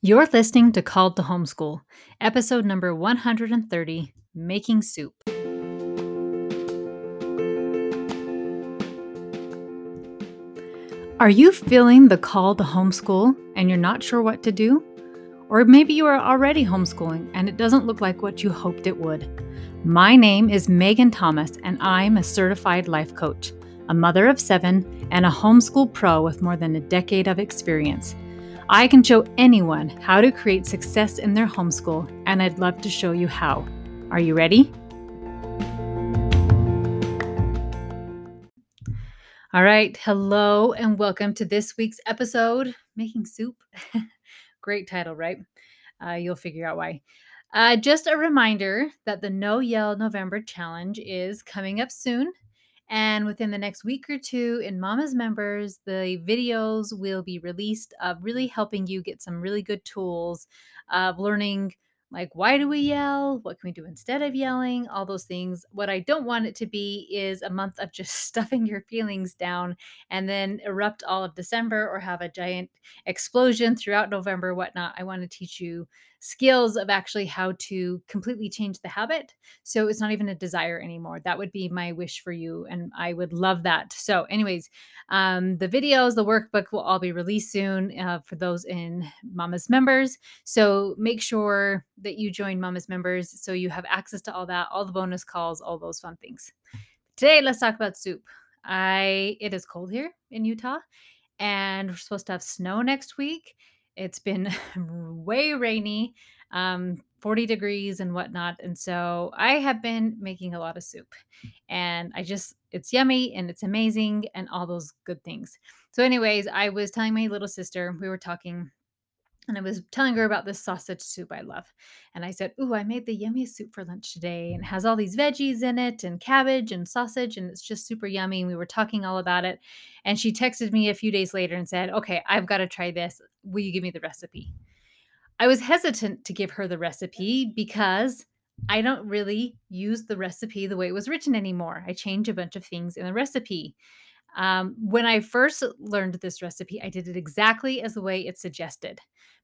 You're listening to Called to Homeschool, episode number 130 Making Soup. Are you feeling the call to homeschool and you're not sure what to do? Or maybe you are already homeschooling and it doesn't look like what you hoped it would. My name is Megan Thomas and I'm a certified life coach, a mother of seven, and a homeschool pro with more than a decade of experience. I can show anyone how to create success in their homeschool, and I'd love to show you how. Are you ready? All right. Hello, and welcome to this week's episode Making Soup. Great title, right? Uh, you'll figure out why. Uh, just a reminder that the No Yell November challenge is coming up soon. And within the next week or two, in Mama's members, the videos will be released of really helping you get some really good tools of learning like why do we yell? What can we do instead of yelling? all those things. What i don't want it to be is a month of just stuffing your feelings down and then erupt all of december or have a giant explosion throughout november whatnot. I want to teach you skills of actually how to completely change the habit. So it's not even a desire anymore. That would be my wish for you. And I would love that. So, anyways, um, the videos, the workbook will all be released soon uh, for those in Mama's members. So make sure that you join Mama's members so you have access to all that, all the bonus calls, all those fun things. Today, let's talk about soup. I it is cold here in Utah and we're supposed to have snow next week. It's been way rainy, um, 40 degrees and whatnot. And so I have been making a lot of soup. And I just, it's yummy and it's amazing and all those good things. So, anyways, I was telling my little sister, we were talking and I was telling her about this sausage soup I love. And I said, Ooh, I made the yummy soup for lunch today and has all these veggies in it and cabbage and sausage. And it's just super yummy. And we were talking all about it. And she texted me a few days later and said, Okay, I've got to try this. Will you give me the recipe? I was hesitant to give her the recipe because I don't really use the recipe the way it was written anymore. I change a bunch of things in the recipe. Um, when I first learned this recipe, I did it exactly as the way it suggested.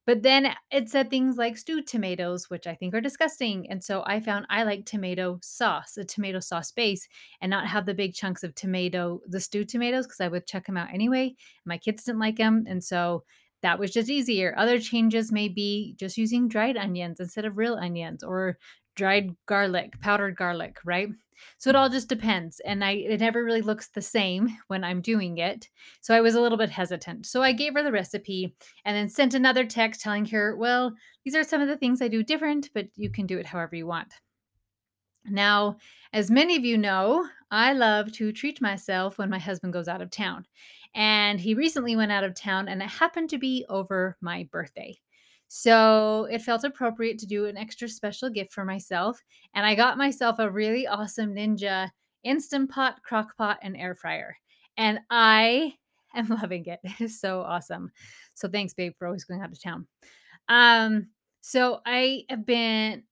But then it said things like stewed tomatoes, which I think are disgusting. And so I found I like tomato sauce, a tomato sauce base, and not have the big chunks of tomato, the stewed tomatoes, because I would check them out anyway. My kids didn't like them. And so that was just easier. Other changes may be just using dried onions instead of real onions or dried garlic, powdered garlic, right? So it mm. all just depends. And I it never really looks the same when I'm doing it. So I was a little bit hesitant. So I gave her the recipe and then sent another text telling her, well, these are some of the things I do different, but you can do it however you want. Now, as many of you know, I love to treat myself when my husband goes out of town. And he recently went out of town, and it happened to be over my birthday. So it felt appropriate to do an extra special gift for myself. And I got myself a really awesome Ninja Instant Pot, Crock Pot, and Air Fryer. And I am loving it. It is so awesome. So thanks, babe, for always going out of town. Um, so I have been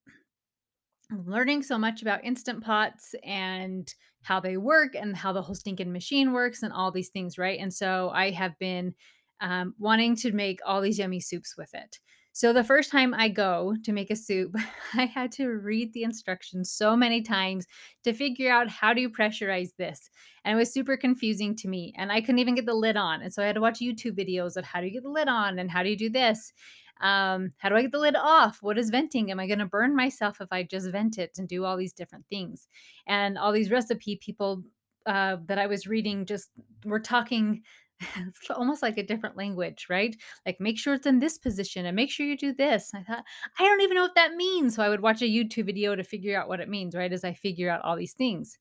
learning so much about instant pots and how they work and how the whole stinking machine works and all these things, right? And so I have been um, wanting to make all these yummy soups with it. So the first time I go to make a soup, I had to read the instructions so many times to figure out how do you pressurize this. And it was super confusing to me. And I couldn't even get the lid on. And so I had to watch YouTube videos of how do you get the lid on and how do you do this. Um, how do I get the lid off? What is venting? Am I going to burn myself if I just vent it and do all these different things? And all these recipe people uh, that I was reading just were talking almost like a different language, right? Like make sure it's in this position and make sure you do this. And I thought, I don't even know what that means. So I would watch a YouTube video to figure out what it means, right? As I figure out all these things.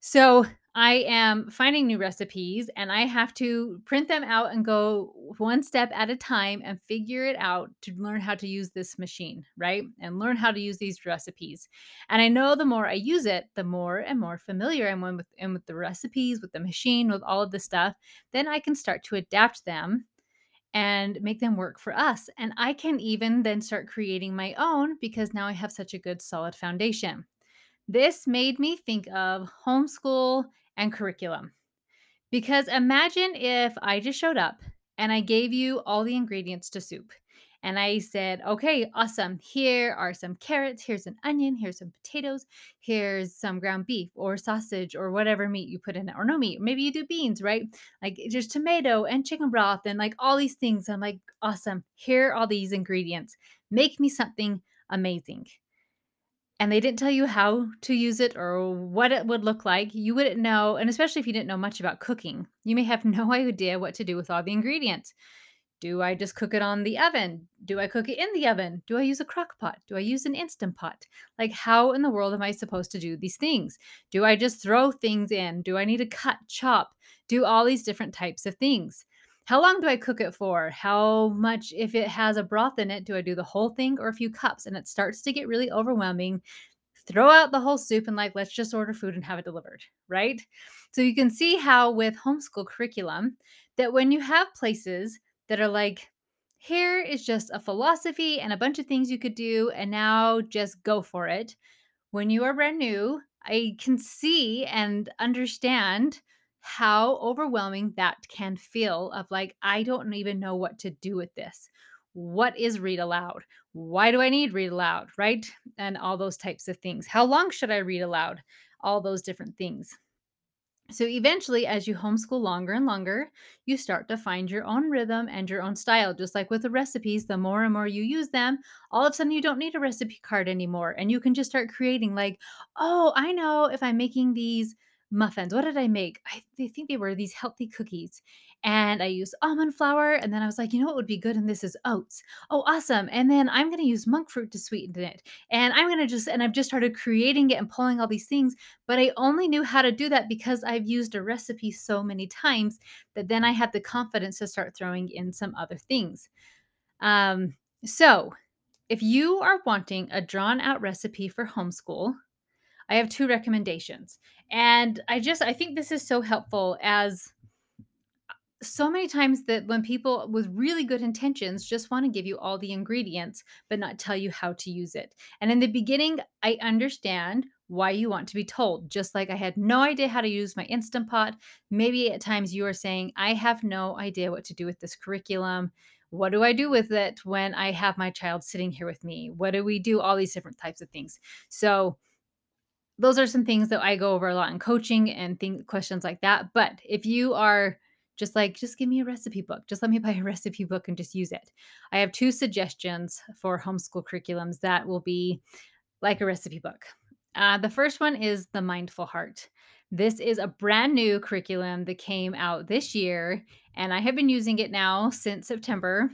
So I am finding new recipes and I have to print them out and go one step at a time and figure it out to learn how to use this machine, right? And learn how to use these recipes. And I know the more I use it, the more and more familiar I'm with, and with the recipes, with the machine, with all of the stuff, then I can start to adapt them and make them work for us. And I can even then start creating my own because now I have such a good solid foundation. This made me think of homeschool and curriculum. Because imagine if I just showed up and I gave you all the ingredients to soup And I said, okay, awesome. Here are some carrots. Here's an onion. Here's some potatoes. Here's some ground beef or sausage or whatever meat you put in it, or no meat. Maybe you do beans, right? Like there's tomato and chicken broth and like all these things. I'm like, awesome. Here are all these ingredients. Make me something amazing and they didn't tell you how to use it or what it would look like, you wouldn't know. And especially if you didn't know much about cooking, you may have no idea what to do with all the ingredients. Do I just cook it on the oven? Do I cook it in the oven? Do I use a crock pot? Do I use an instant pot? Like, how in the world am I supposed to do these things? Do I just throw things in? Do I need to cut, chop, do all these different types of things? How long do I cook it for? How much, if it has a broth in it, do I do the whole thing or a few cups? And it starts to get really overwhelming. Throw out the whole soup and, like, let's just order food and have it delivered, right? So you can see how, with homeschool curriculum, that when you have places that are like, here is just a philosophy and a bunch of things you could do, and now just go for it. When you are brand new, I can see and understand how overwhelming that can feel of like, I don't even know what to do with this. What is read aloud? Why do I need read aloud? Right? And all those types of things. How long should I read aloud? All those different things. So eventually, as you homeschool longer and longer, you start to find your own rhythm and your own style. Just like with the recipes, the more and more you use them, all of a sudden you don't need a recipe card anymore. And you can just start creating, like, oh, I know if I'm making these muffins. What did I make? I, think they were these healthy cookies. And I used almond flour. And then I was like, you know what would be good? And this is oats. Oh, awesome. And then I'm going to use monk fruit to sweeten it. And I'm going to just, and I've just started creating it and pulling all these things. But I only knew how to do that because I've used a recipe so many times that then I had the confidence to start throwing in some other things. Um, so if you are wanting a drawn out recipe for homeschool, I have two recommendations. And I just I think this is so helpful as so many times that when people with really good intentions just want to give you all the ingredients but not tell you how to use it. And in the beginning, I understand why you want to be told. Just like I had no idea how to use my Instant Pot, maybe at times you are saying, I have no idea what to do with this curriculum. What do I do with it when I have my child sitting here with me? What do we do? All these different types of things. So, those are some things that I go over a lot in coaching and think questions like that. But if you are just like, just give me a recipe book, just let me buy a recipe book and just use it. I have two suggestions for homeschool curriculums that will be like a recipe book. Uh, the first one is the Mindful Heart. This is a brand new curriculum that came out this year, and I have been using it now since September,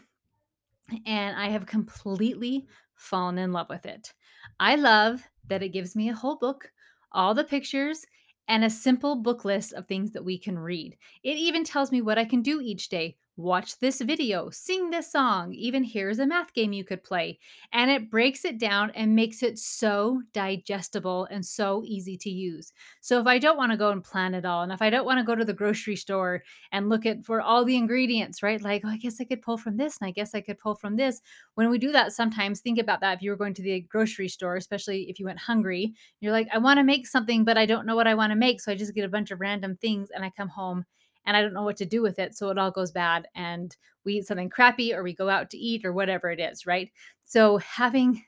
and I have completely fallen in love with it. I love that it gives me a whole book, all the pictures, and a simple book list of things that we can read. It even tells me what I can do each day, watch this video, sing this song, even here's a math game you could play. And it breaks it down and makes it so digestible and so easy to use. So if I don't want to go and plan it all, and if I don't want to go to the grocery store and look at for all the ingredients, right? Like, oh, I guess I could pull from this and I guess I could pull from this. When we do that, sometimes think about that if you were going to the grocery store, especially if you went hungry, you're like, I want to make something, but I don't know what I want to make. So I just get a bunch of random things and I come home and I don't know what to do with it. So it all goes bad and we eat something crappy or we go out to eat or whatever it is, right? So having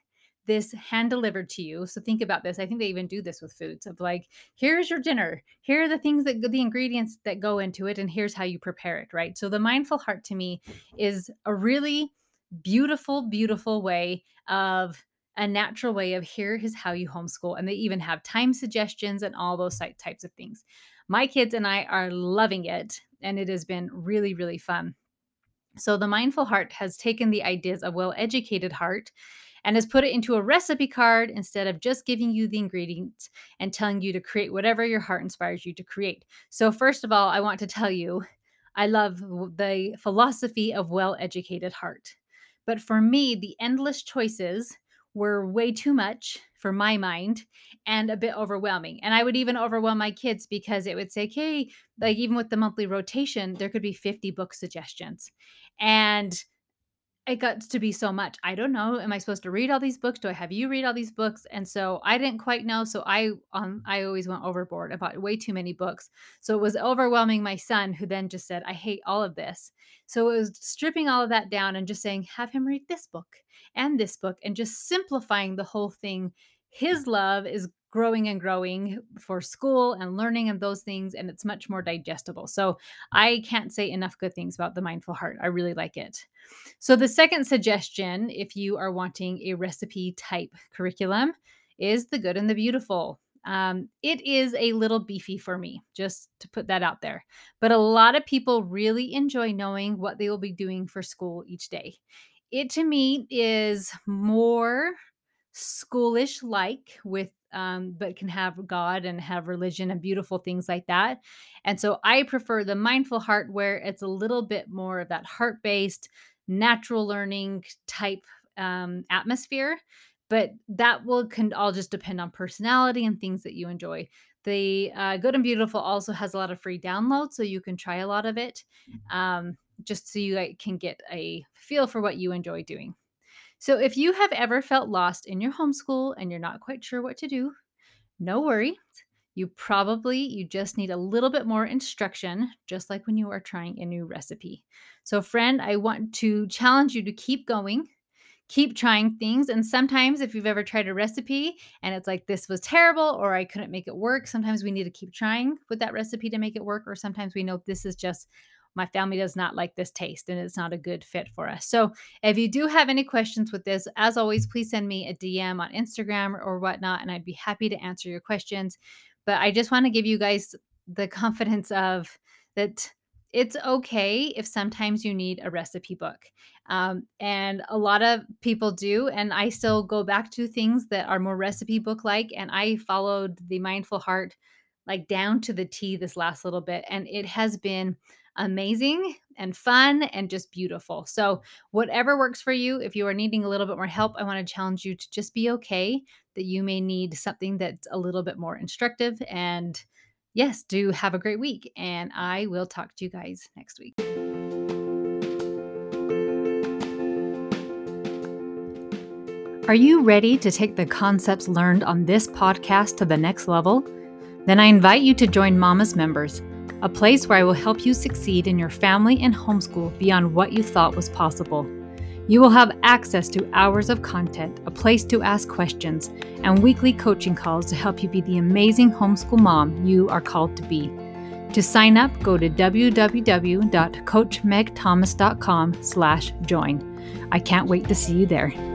this hand delivered to you. So think about this. I think they even do this with foods of like, here's your dinner. Here are the things that the ingredients that go into it, and here's how you prepare it, right? So the mindful heart to me is a really beautiful, beautiful way of a natural way of here is how you homeschool. And they even have time suggestions and all those types of things. My kids and I are loving it, and it has been really, really fun. So, the mindful heart has taken the ideas of well educated heart and has put it into a recipe card instead of just giving you the ingredients and telling you to create whatever your heart inspires you to create. So, first of all, I want to tell you I love the philosophy of well educated heart. But for me, the endless choices were way too much for my mind and a bit overwhelming. And I would even overwhelm my kids because it would say, okay, like even with the monthly rotation, there could be 50 book suggestions. And it got to be so much. I don't know. Am I supposed to read all these books? Do I have you read all these books? And so I didn't quite know. So I um I always went overboard about way too many books. So it was overwhelming my son, who then just said, I hate all of this. So it was stripping all of that down and just saying, have him read this book and this book and just simplifying the whole thing. His love is growing and growing for school and learning and those things and it's much more digestible. So I can't say enough good things about the mindful heart. I really like it. So, the second suggestion, if you are wanting a recipe type curriculum, is The Good and the Beautiful. Um, it is a little beefy for me, just to put that out there. But a lot of people really enjoy knowing what they will be doing for school each day. It to me is more schoolish like with um, but can have God and have religion and beautiful things like that. And so I prefer the mindful heart where it's a little bit more of that heart based, natural learning type um, atmosphere. But that will can all just depend on personality and things that you enjoy. The uh, Good and Beautiful also has a lot of free downloads, so you can try a lot of it, um, just so you can get a feel for what you enjoy doing. So, if you have ever felt lost in your homeschool and you're not quite sure what to do, no worry. You probably you just need a little bit more instruction just like when you are trying a new recipe. So friend, I want to challenge you to keep going. Keep trying things and sometimes if you've ever tried a recipe and it's like this was terrible or I couldn't make it work, sometimes we need to keep trying with that recipe to make it work or sometimes we know this is just my family does not like this taste and it's not a good fit for us. So, if you do have any questions with this, as always, please send me a DM on Instagram or whatnot, and I'd be happy to answer your questions. But I just want to give you guys the confidence of that it's okay if sometimes you need a recipe book. Um, and a lot of people do. And I still go back to things that are more recipe book like. And I followed the Mindful Heart like down to the T this last little bit. And it has been amazing and fun and just beautiful. So, whatever works for you, if you are needing a little bit more help, I want to challenge you to just be okay that you may need something that's a little bit more instructive. And yes, do have a great week. And I will talk to you guys next week. Are you ready to take the concepts learned on this podcast to the next level? Then I invite you to join Mama's Members a place where I will help you succeed in your family and homeschool beyond what you thought was possible. You will have access to hours of content, a place to ask questions, and weekly coaching calls to help you be the amazing homeschool mom you are called to be. To sign up, go to www.coachmegthomas.com slash join. I can't wait to see you there.